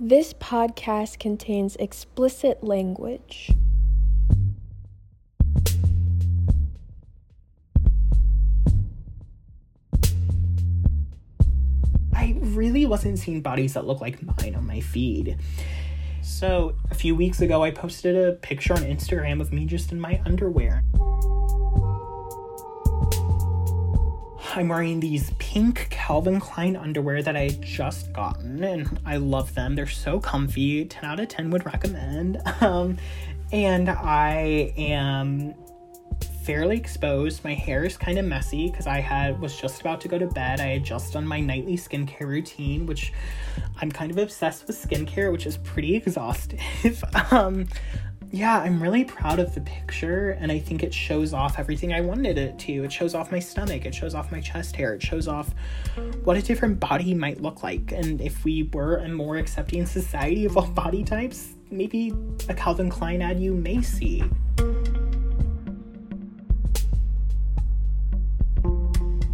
This podcast contains explicit language. I really wasn't seeing bodies that look like mine on my feed. So, a few weeks ago, I posted a picture on Instagram of me just in my underwear. I'm wearing these pink Calvin Klein underwear that I just gotten, and I love them. They're so comfy. 10 out of 10 would recommend. Um, and I am fairly exposed. My hair is kind of messy because I had was just about to go to bed. I had just done my nightly skincare routine, which I'm kind of obsessed with skincare, which is pretty exhaustive. um, yeah, I'm really proud of the picture, and I think it shows off everything I wanted it to. It shows off my stomach, it shows off my chest hair, it shows off what a different body might look like. And if we were a more accepting society of all body types, maybe a Calvin Klein ad you may see.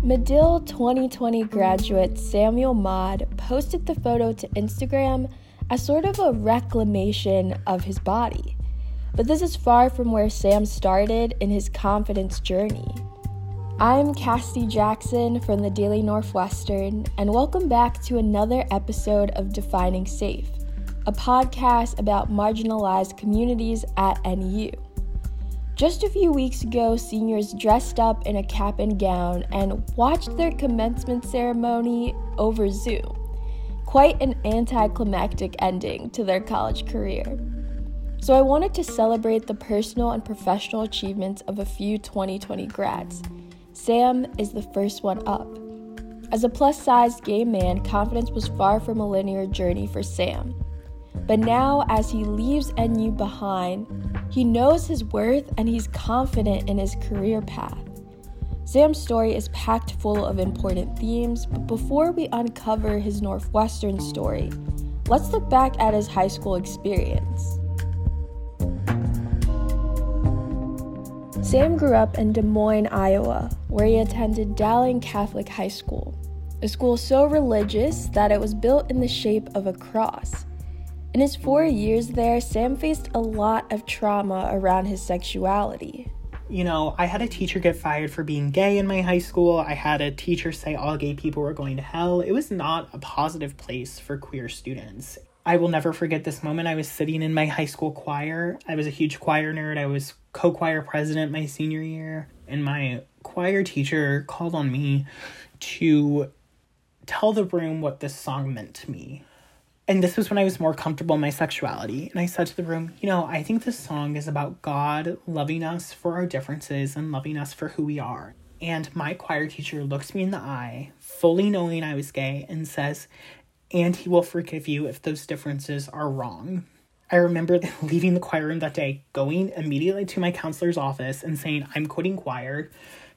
Medill 2020 graduate Samuel Maude posted the photo to Instagram as sort of a reclamation of his body. But this is far from where Sam started in his confidence journey. I'm Cassidy Jackson from the Daily Northwestern, and welcome back to another episode of Defining Safe, a podcast about marginalized communities at NU. Just a few weeks ago, seniors dressed up in a cap and gown and watched their commencement ceremony over Zoom. Quite an anticlimactic ending to their college career. So, I wanted to celebrate the personal and professional achievements of a few 2020 grads. Sam is the first one up. As a plus sized gay man, confidence was far from a linear journey for Sam. But now, as he leaves NU behind, he knows his worth and he's confident in his career path. Sam's story is packed full of important themes, but before we uncover his Northwestern story, let's look back at his high school experience. Sam grew up in Des Moines, Iowa, where he attended Dowling Catholic High School, a school so religious that it was built in the shape of a cross. In his four years there, Sam faced a lot of trauma around his sexuality. You know, I had a teacher get fired for being gay in my high school. I had a teacher say all gay people were going to hell. It was not a positive place for queer students. I will never forget this moment. I was sitting in my high school choir. I was a huge choir nerd. I was co choir president my senior year. And my choir teacher called on me to tell the room what this song meant to me and this was when I was more comfortable in my sexuality. And I said to the room, you know, I think this song is about God loving us for our differences and loving us for who we are. And my choir teacher looks me in the eye, fully knowing I was gay, and says, and he will forgive you if those differences are wrong. I remember leaving the choir room that day, going immediately to my counselor's office and saying, I'm quitting choir,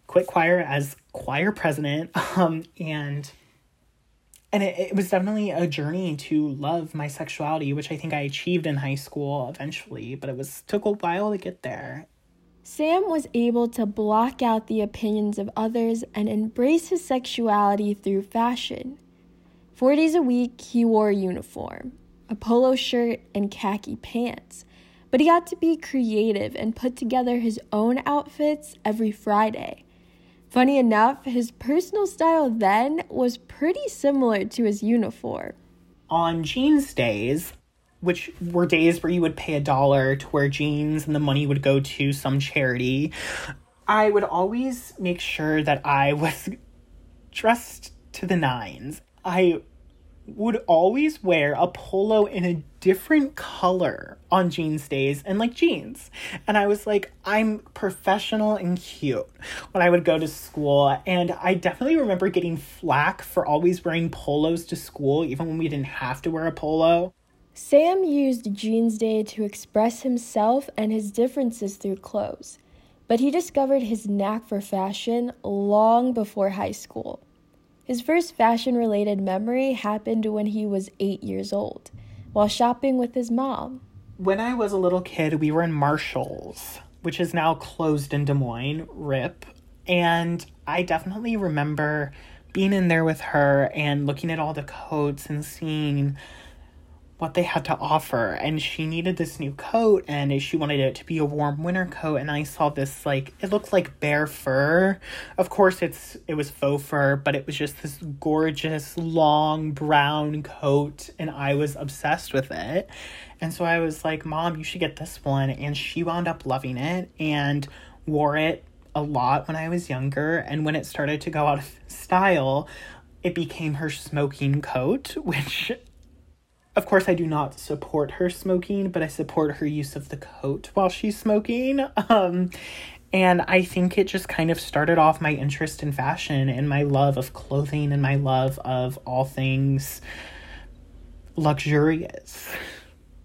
quit choir as choir president, um, and and it, it was definitely a journey to love my sexuality which i think i achieved in high school eventually but it was took a while to get there. Sam was able to block out the opinions of others and embrace his sexuality through fashion. Four days a week he wore a uniform a polo shirt and khaki pants but he got to be creative and put together his own outfits every friday Funny enough, his personal style then was pretty similar to his uniform. On jeans days, which were days where you would pay a dollar to wear jeans and the money would go to some charity, I would always make sure that I was dressed to the nines. I would always wear a polo in a different color on jeans days and like jeans. And I was like, I'm professional and cute when I would go to school. And I definitely remember getting flack for always wearing polos to school, even when we didn't have to wear a polo. Sam used Jeans Day to express himself and his differences through clothes, but he discovered his knack for fashion long before high school. His first fashion related memory happened when he was eight years old, while shopping with his mom. When I was a little kid, we were in Marshall's, which is now closed in Des Moines, RIP. And I definitely remember being in there with her and looking at all the coats and seeing what they had to offer and she needed this new coat and she wanted it to be a warm winter coat and I saw this like it looked like bear fur. Of course it's it was faux fur, but it was just this gorgeous long brown coat and I was obsessed with it. And so I was like, "Mom, you should get this one." And she wound up loving it and wore it a lot when I was younger and when it started to go out of style, it became her smoking coat, which of course, I do not support her smoking, but I support her use of the coat while she's smoking. Um, and I think it just kind of started off my interest in fashion and my love of clothing and my love of all things luxurious.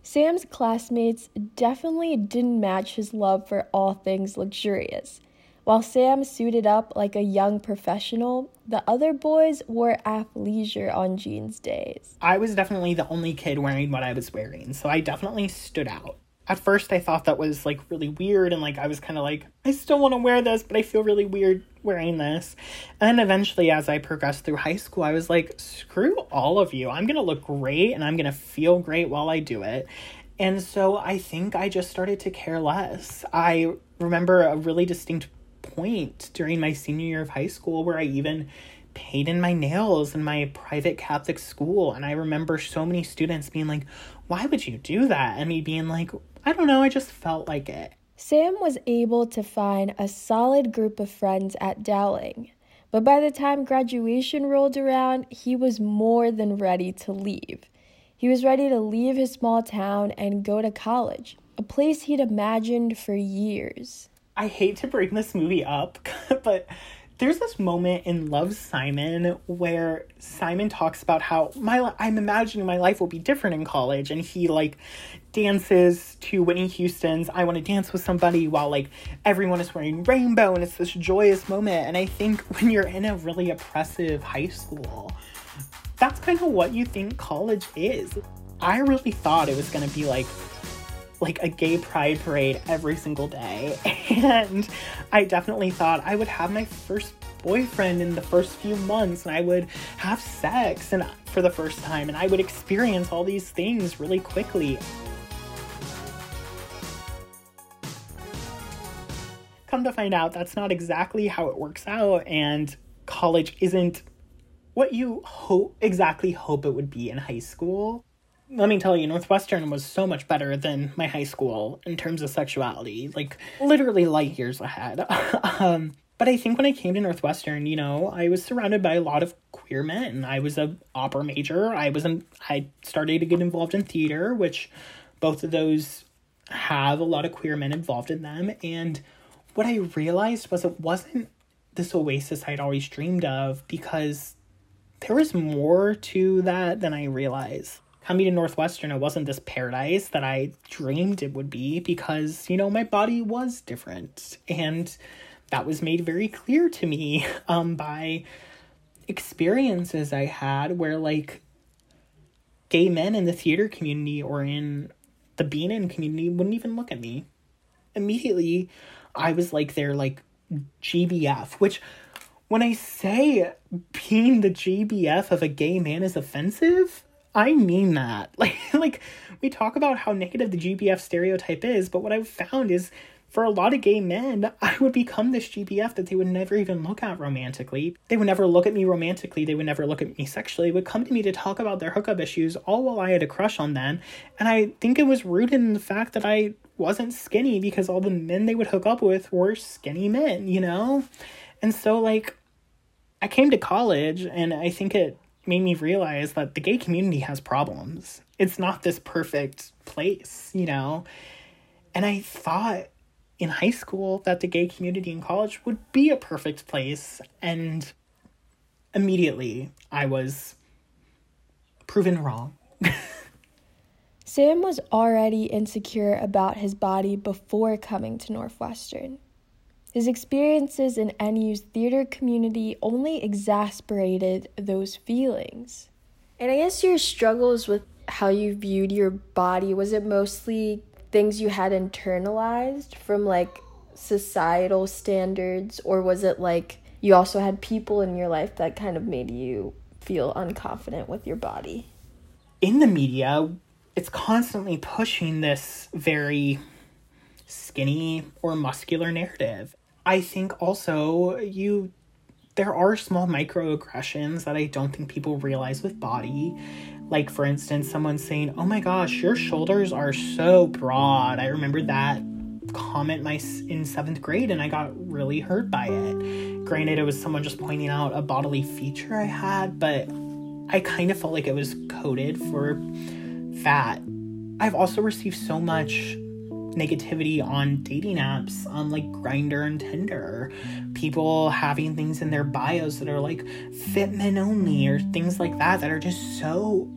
Sam's classmates definitely didn't match his love for all things luxurious. While Sam suited up like a young professional, the other boys wore athleisure on jeans days. I was definitely the only kid wearing what I was wearing, so I definitely stood out. At first, I thought that was like really weird, and like I was kind of like, I still want to wear this, but I feel really weird wearing this. And then eventually, as I progressed through high school, I was like, screw all of you. I'm gonna look great and I'm gonna feel great while I do it. And so I think I just started to care less. I remember a really distinct point during my senior year of high school where I even painted my nails in my private Catholic school. And I remember so many students being like, Why would you do that? And me being like, I don't know, I just felt like it. Sam was able to find a solid group of friends at Dowling. But by the time graduation rolled around, he was more than ready to leave. He was ready to leave his small town and go to college, a place he'd imagined for years. I hate to bring this movie up, but there's this moment in Love Simon where Simon talks about how my I'm imagining my life will be different in college and he like dances to Whitney Houston's I want to dance with somebody while like everyone is wearing rainbow and it's this joyous moment and I think when you're in a really oppressive high school that's kind of what you think college is. I really thought it was going to be like like a gay pride parade every single day. And I definitely thought I would have my first boyfriend in the first few months and I would have sex and for the first time and I would experience all these things really quickly. Come to find out that's not exactly how it works out and college isn't what you hope exactly hope it would be in high school let me tell you, Northwestern was so much better than my high school in terms of sexuality, like literally light years ahead. um, but I think when I came to Northwestern, you know, I was surrounded by a lot of queer men. I was a opera major. I was in, I started to get involved in theater, which both of those have a lot of queer men involved in them. And what I realized was it wasn't this oasis I'd always dreamed of because there was more to that than I realized coming to Northwestern, it wasn't this paradise that I dreamed it would be because, you know, my body was different. And that was made very clear to me um, by experiences I had where, like, gay men in the theater community or in the being in community wouldn't even look at me. Immediately, I was like their, like, GBF, which when I say being the GBF of a gay man is offensive, I mean that. Like like we talk about how negative the GBF stereotype is, but what I've found is for a lot of gay men, I would become this GBF that they would never even look at romantically. They would never look at me romantically. They would never look at me sexually. Would come to me to talk about their hookup issues, all while I had a crush on them. And I think it was rooted in the fact that I wasn't skinny because all the men they would hook up with were skinny men, you know? And so, like, I came to college and I think it made me realize that the gay community has problems. It's not this perfect place, you know? And I thought in high school that the gay community in college would be a perfect place. And immediately I was proven wrong. Sam was already insecure about his body before coming to Northwestern. His experiences in NU's theater community only exasperated those feelings. And I guess your struggles with how you viewed your body was it mostly things you had internalized from like societal standards or was it like you also had people in your life that kind of made you feel unconfident with your body? In the media, it's constantly pushing this very skinny or muscular narrative. I think also you there are small microaggressions that I don't think people realize with body. Like for instance, someone saying, "Oh my gosh, your shoulders are so broad." I remember that comment my in 7th grade and I got really hurt by it. Granted it was someone just pointing out a bodily feature I had, but I kind of felt like it was coded for fat. I've also received so much negativity on dating apps on like Grindr and Tinder. People having things in their bios that are like fit men only or things like that that are just so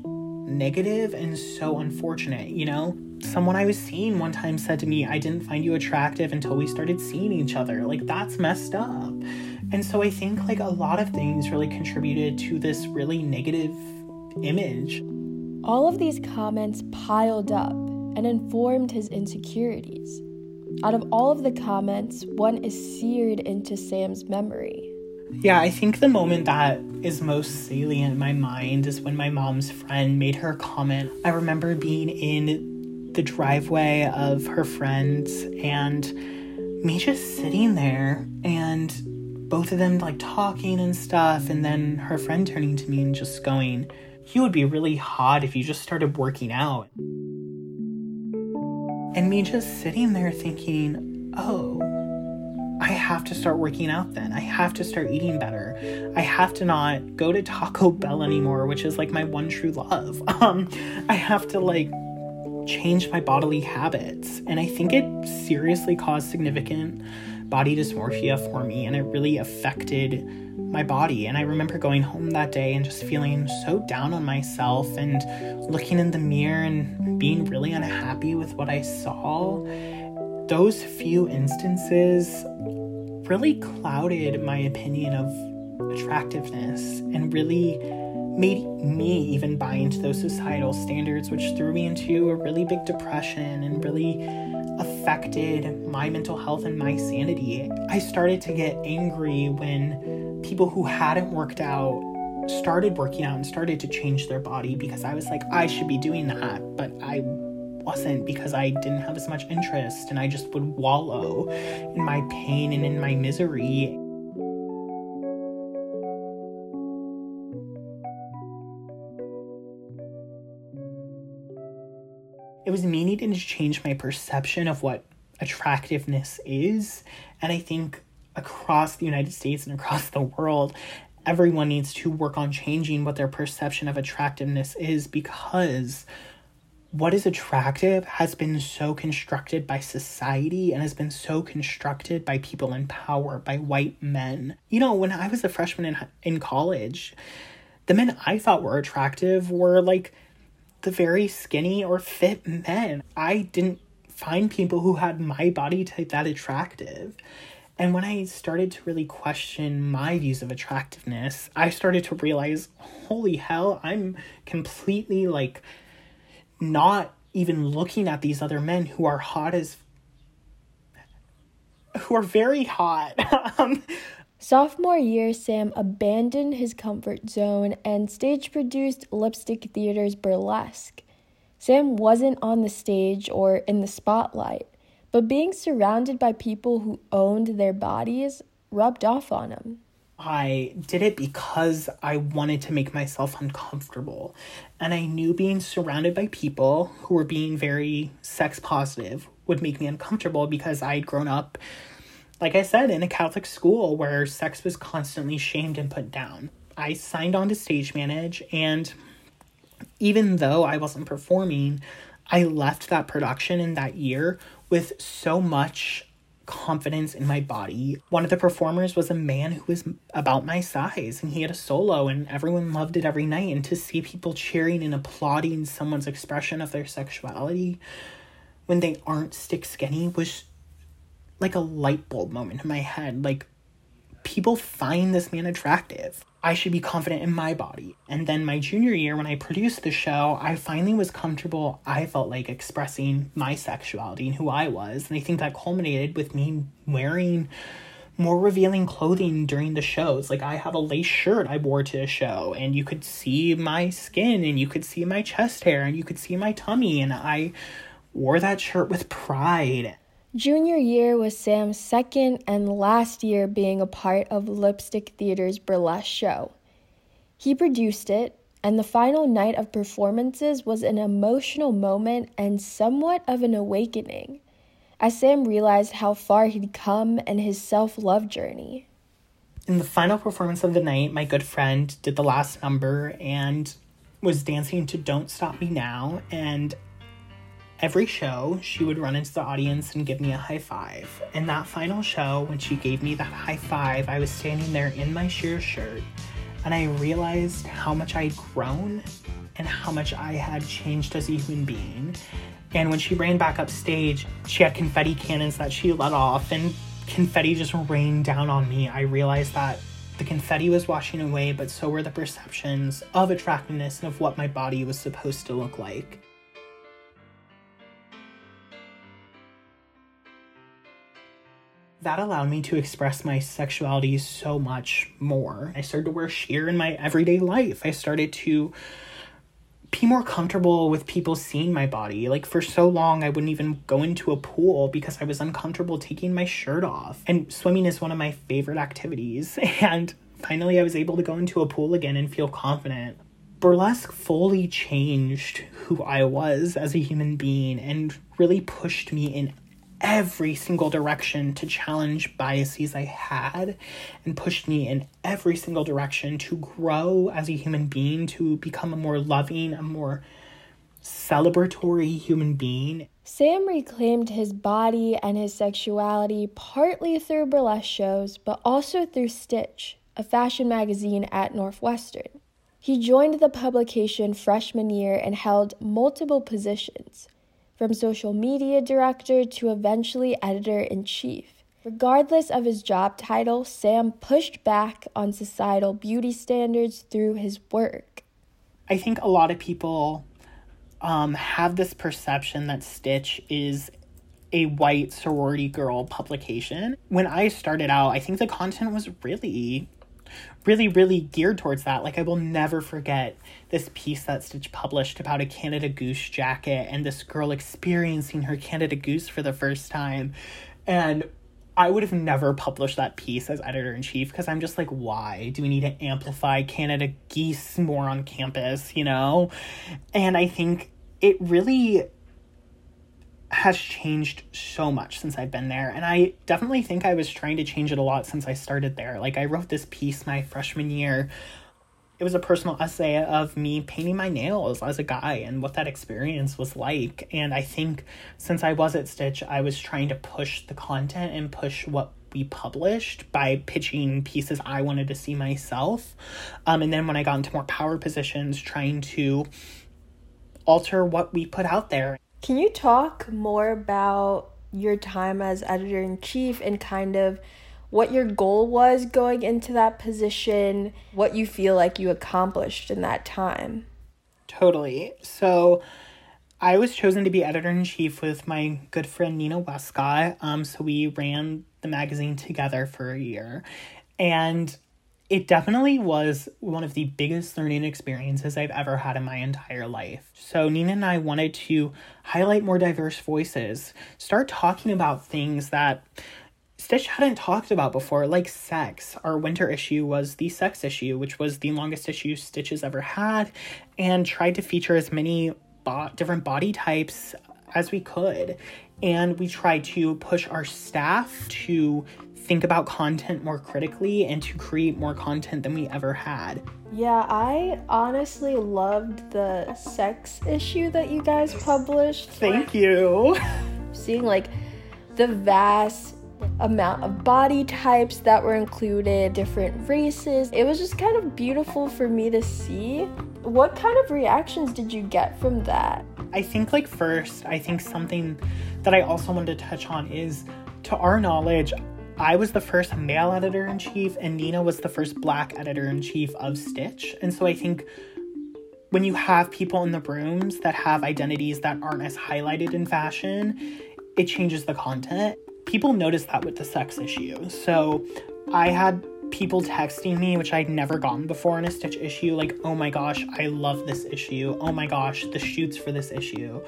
negative and so unfortunate, you know? Someone I was seeing one time said to me, I didn't find you attractive until we started seeing each other. Like, that's messed up. And so I think like a lot of things really contributed to this really negative image. All of these comments piled up and informed his insecurities. Out of all of the comments, one is seared into Sam's memory. Yeah, I think the moment that is most salient in my mind is when my mom's friend made her comment. I remember being in the driveway of her friends and me just sitting there and both of them like talking and stuff, and then her friend turning to me and just going, You would be really hot if you just started working out. And me just sitting there thinking, Oh, I have to start working out then. I have to start eating better. I have to not go to Taco Bell anymore, which is like my one true love. Um, I have to like change my bodily habits. And I think it seriously caused significant body dysmorphia for me and it really affected my body. And I remember going home that day and just feeling so down on myself and looking in the mirror and being really unhappy with what I saw. Those few instances really clouded my opinion of attractiveness and really made me even buy into those societal standards, which threw me into a really big depression and really affected my mental health and my sanity. I started to get angry when people who hadn't worked out started working out and started to change their body because I was like, I should be doing that, but I wasn't because I didn't have as much interest and I just would wallow in my pain and in my misery. It was me needing to change my perception of what attractiveness is. And I think across the United States and across the world, everyone needs to work on changing what their perception of attractiveness is because what is attractive has been so constructed by society and has been so constructed by people in power, by white men. You know, when I was a freshman in, in college, the men I thought were attractive were like the very skinny or fit men. I didn't find people who had my body type that attractive. And when I started to really question my views of attractiveness, I started to realize, holy hell, I'm completely like not even looking at these other men who are hot as who are very hot. um, Sophomore year, Sam abandoned his comfort zone and stage produced Lipstick Theater's Burlesque. Sam wasn't on the stage or in the spotlight, but being surrounded by people who owned their bodies rubbed off on him. I did it because I wanted to make myself uncomfortable. And I knew being surrounded by people who were being very sex positive would make me uncomfortable because I'd grown up like I said, in a Catholic school where sex was constantly shamed and put down. I signed on to stage manage, and even though I wasn't performing, I left that production in that year with so much confidence in my body. One of the performers was a man who was about my size and he had a solo and everyone loved it every night and to see people cheering and applauding someone's expression of their sexuality when they aren't stick skinny was like a light bulb moment in my head. Like, people find this man attractive. I should be confident in my body. And then my junior year, when I produced the show, I finally was comfortable, I felt like expressing my sexuality and who I was. And I think that culminated with me wearing more revealing clothing during the shows. Like I have a lace shirt I wore to a show and you could see my skin and you could see my chest hair and you could see my tummy and I wore that shirt with pride. Junior year was Sam's second and last year being a part of Lipstick Theater's burlesque show. He produced it, and the final night of performances was an emotional moment and somewhat of an awakening as Sam realized how far he'd come in his self love journey. In the final performance of the night, my good friend did the last number and was dancing to Don't Stop Me Now. And every show, she would run into the audience and give me a high five. In that final show, when she gave me that high five, I was standing there in my sheer shirt and I realized how much I had grown and how much I had changed as a human being. And when she ran back up stage, she had confetti cannons that she let off, and confetti just rained down on me. I realized that the confetti was washing away, but so were the perceptions of attractiveness and of what my body was supposed to look like. That allowed me to express my sexuality so much more. I started to wear sheer in my everyday life. I started to be more comfortable with people seeing my body. Like for so long, I wouldn't even go into a pool because I was uncomfortable taking my shirt off. And swimming is one of my favorite activities. And finally, I was able to go into a pool again and feel confident. Burlesque fully changed who I was as a human being and really pushed me in every single direction to challenge biases I had and pushed me in every single direction to grow as a human being, to become a more loving, a more celebratory human being. Sam reclaimed his body and his sexuality partly through burlesque shows, but also through Stitch, a fashion magazine at Northwestern. He joined the publication freshman year and held multiple positions from social media director to eventually editor in chief. Regardless of his job title, Sam pushed back on societal beauty standards through his work. I think a lot of people um, have this perception that Stitch is a white sorority girl publication. When I started out, I think the content was really really, really geared towards that. Like, I will never forget this piece that Stitch published about a Canada Goose jacket and this girl experiencing her Canada Goose for the first time. And I would have never published that piece as editor in chief because I'm just like, why do we need to amplify Canada geese more on campus, you know? And I think it really has changed so much since I've been there. And I definitely think I was trying to change it a lot since I started there. Like, I wrote this piece my freshman year. It was a personal essay of me painting my nails as a guy and what that experience was like. And I think since I was at Stitch, I was trying to push the content and push what we published by pitching pieces I wanted to see myself. Um, and then when I got into more power positions, trying to alter what we put out there. Can you talk more about your time as editor in chief and kind of what your goal was going into that position, what you feel like you accomplished in that time? Totally. So, I was chosen to be editor in chief with my good friend Nina Westcott. Um, so we ran the magazine together for a year, and it definitely was one of the biggest learning experiences I've ever had in my entire life. So, Nina and I wanted to highlight more diverse voices, start talking about things that Stitch hadn't talked about before, like sex. Our winter issue was the sex issue, which was the longest issue Stitch has ever had, and tried to feature as many bo- different body types as we could. And we tried to push our staff to think about content more critically and to create more content than we ever had. Yeah, I honestly loved the sex issue that you guys published. Thank you. Seeing like the vast amount of body types that were included, different races. It was just kind of beautiful for me to see. What kind of reactions did you get from that? I think, like, first, I think something that I also wanted to touch on is to our knowledge, I was the first male editor in chief, and Nina was the first black editor in chief of Stitch. And so I think when you have people in the rooms that have identities that aren't as highlighted in fashion, it changes the content. people notice that with the sex issue. So I had people texting me, which I'd never gotten before in a Stitch issue, like, oh my gosh, I love this issue. Oh my gosh, the shoots for this issue.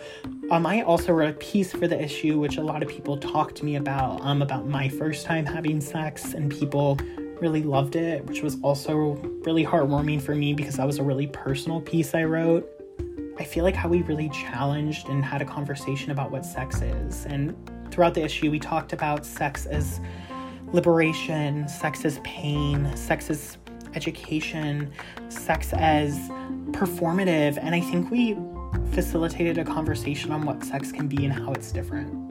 Um, I also wrote a piece for the issue, which a lot of people talked to me about, um, about my first time having sex, and people really loved it, which was also really heartwarming for me because that was a really personal piece I wrote. I feel like how we really challenged and had a conversation about what sex is. And throughout the issue, we talked about sex as liberation, sex as pain, sex as education, sex as performative. And I think we facilitated a conversation on what sex can be and how it's different.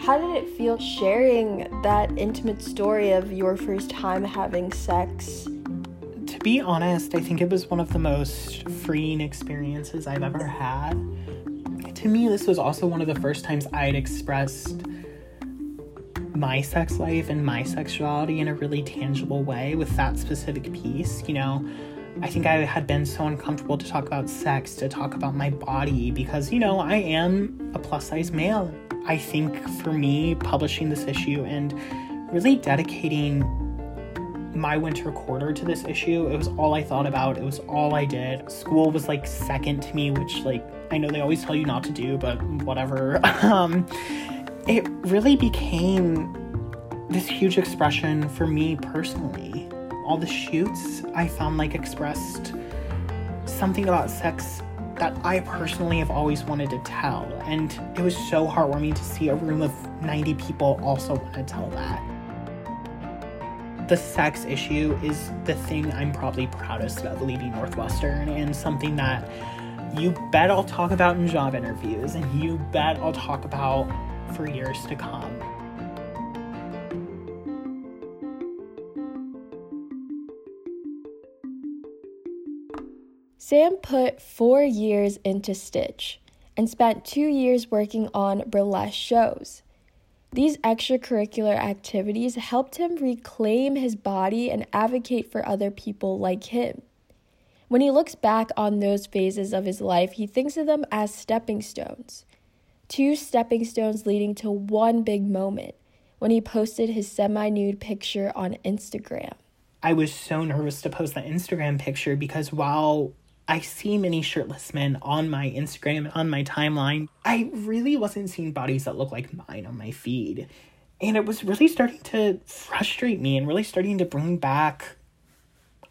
How did it feel sharing that intimate story of your first time having sex? To be honest, I think it was one of the most freeing experiences I've ever had. To me, this was also one of the first times I'd expressed my sex life and my sexuality in a really tangible way with that specific piece. You know, I think I had been so uncomfortable to talk about sex, to talk about my body, because, you know, I am a plus size male. I think for me, publishing this issue and really dedicating my winter quarter to this issue, it was all I thought about. It was all I did. School was like second to me, which, like, I know they always tell you not to do, but whatever. um, it really became this huge expression for me personally. All the shoots I found like expressed something about sex that I personally have always wanted to tell. And it was so heartwarming to see a room of 90 people also want to tell that. The sex issue is the thing I'm probably proudest of leaving Northwestern and something that you bet I'll talk about in job interviews and you bet I'll talk about for years to come. Sam put four years into Stitch and spent two years working on burlesque shows. These extracurricular activities helped him reclaim his body and advocate for other people like him. When he looks back on those phases of his life, he thinks of them as stepping stones two stepping stones leading to one big moment when he posted his semi nude picture on Instagram. I was so nervous to post that Instagram picture because while I see many shirtless men on my Instagram, on my timeline, I really wasn't seeing bodies that look like mine on my feed. And it was really starting to frustrate me and really starting to bring back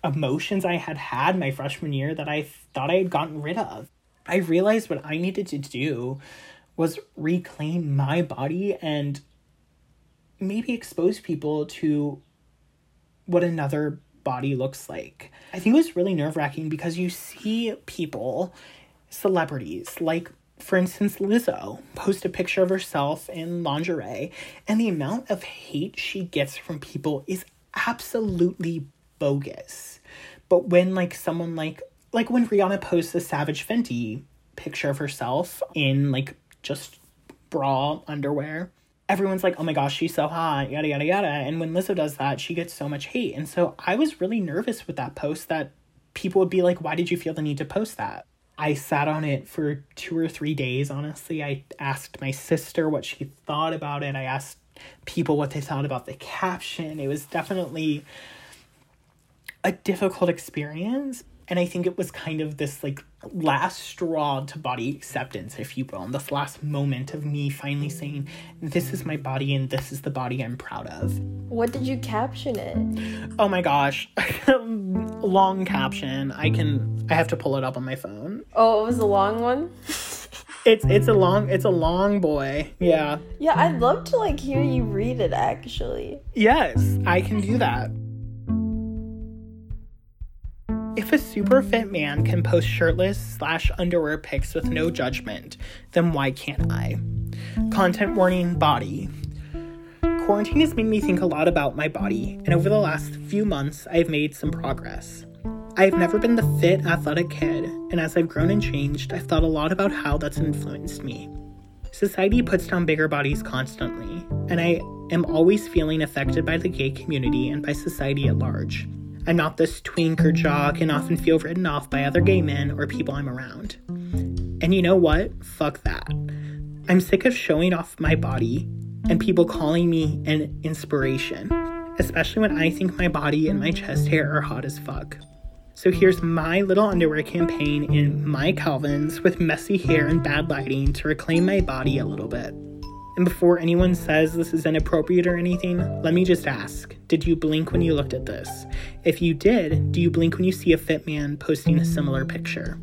emotions I had had my freshman year that I thought I had gotten rid of. I realized what I needed to do was reclaim my body and maybe expose people to what another body looks like. I think it was really nerve wracking because you see people, celebrities, like for instance, Lizzo, post a picture of herself in lingerie, and the amount of hate she gets from people is absolutely bogus. But when like someone like like when Rihanna posts a Savage Fenty picture of herself in like just bra underwear. Everyone's like, oh my gosh, she's so hot, yada, yada, yada. And when Lizzo does that, she gets so much hate. And so I was really nervous with that post that people would be like, why did you feel the need to post that? I sat on it for two or three days, honestly. I asked my sister what she thought about it. I asked people what they thought about the caption. It was definitely a difficult experience. And I think it was kind of this like last straw to body acceptance, if you will, and this last moment of me finally saying, This is my body and this is the body I'm proud of. What did you caption it? Oh my gosh. long caption. I can I have to pull it up on my phone. Oh, it was a long one? it's it's a long it's a long boy. Yeah. Yeah, I'd love to like hear you read it actually. Yes, I can do that. If a super fit man can post shirtless slash underwear pics with no judgment, then why can't I? Content warning body. Quarantine has made me think a lot about my body, and over the last few months, I've made some progress. I've never been the fit, athletic kid, and as I've grown and changed, I've thought a lot about how that's influenced me. Society puts down bigger bodies constantly, and I am always feeling affected by the gay community and by society at large. I'm not this twink or jock and often feel written off by other gay men or people I'm around. And you know what? Fuck that. I'm sick of showing off my body and people calling me an inspiration, especially when I think my body and my chest hair are hot as fuck. So here's my little underwear campaign in my Calvins with messy hair and bad lighting to reclaim my body a little bit. And before anyone says this is inappropriate or anything, let me just ask Did you blink when you looked at this? If you did, do you blink when you see a fit man posting a similar picture?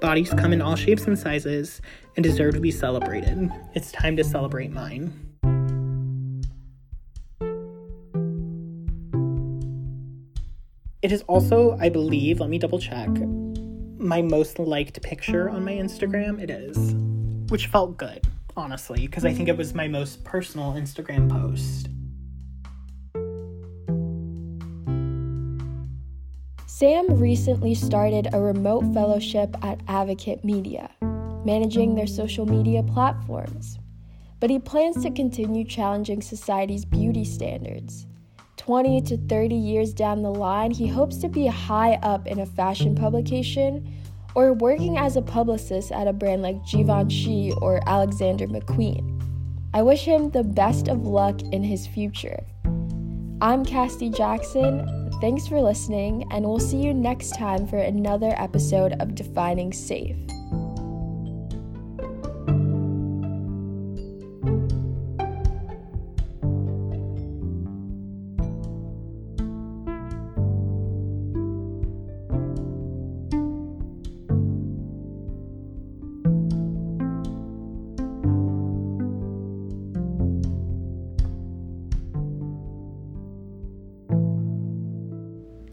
Bodies come in all shapes and sizes and deserve to be celebrated. It's time to celebrate mine. It is also, I believe, let me double check, my most liked picture on my Instagram. It is, which felt good, honestly, because I think it was my most personal Instagram post. Sam recently started a remote fellowship at Advocate Media, managing their social media platforms. But he plans to continue challenging society's beauty standards 20 to 30 years down the line, he hopes to be high up in a fashion publication or working as a publicist at a brand like Givenchy or Alexander McQueen. I wish him the best of luck in his future. I'm Cassidy Jackson. Thanks for listening, and we'll see you next time for another episode of Defining Safe.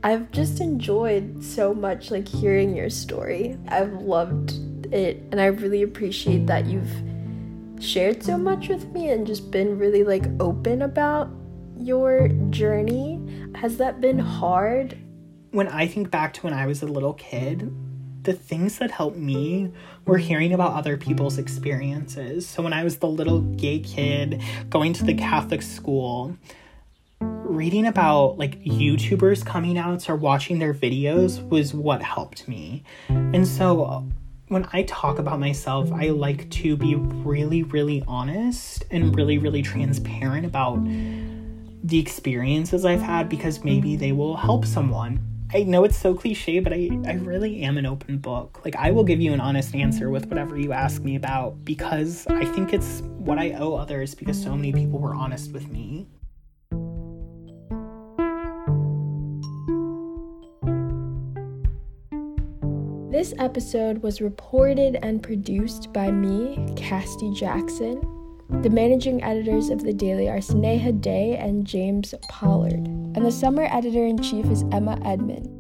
I've just enjoyed so much like hearing your story. I've loved it and I really appreciate that you've shared so much with me and just been really like open about your journey. Has that been hard? When I think back to when I was a little kid, the things that helped me were hearing about other people's experiences. So when I was the little gay kid going to the Catholic school, reading about like YouTubers coming out or watching their videos was what helped me. And so when I talk about myself, I like to be really, really honest and really, really transparent about the experiences I've had because maybe they will help someone. I know it's so cliche, but I, I really am an open book. Like, I will give you an honest answer with whatever you ask me about because I think it's what I owe others because so many people were honest with me. This episode was reported and produced by me, Cassidy Jackson. The managing editors of The Daily are Sneha Dey and James Pollard, and the summer editor in chief is Emma Edmund.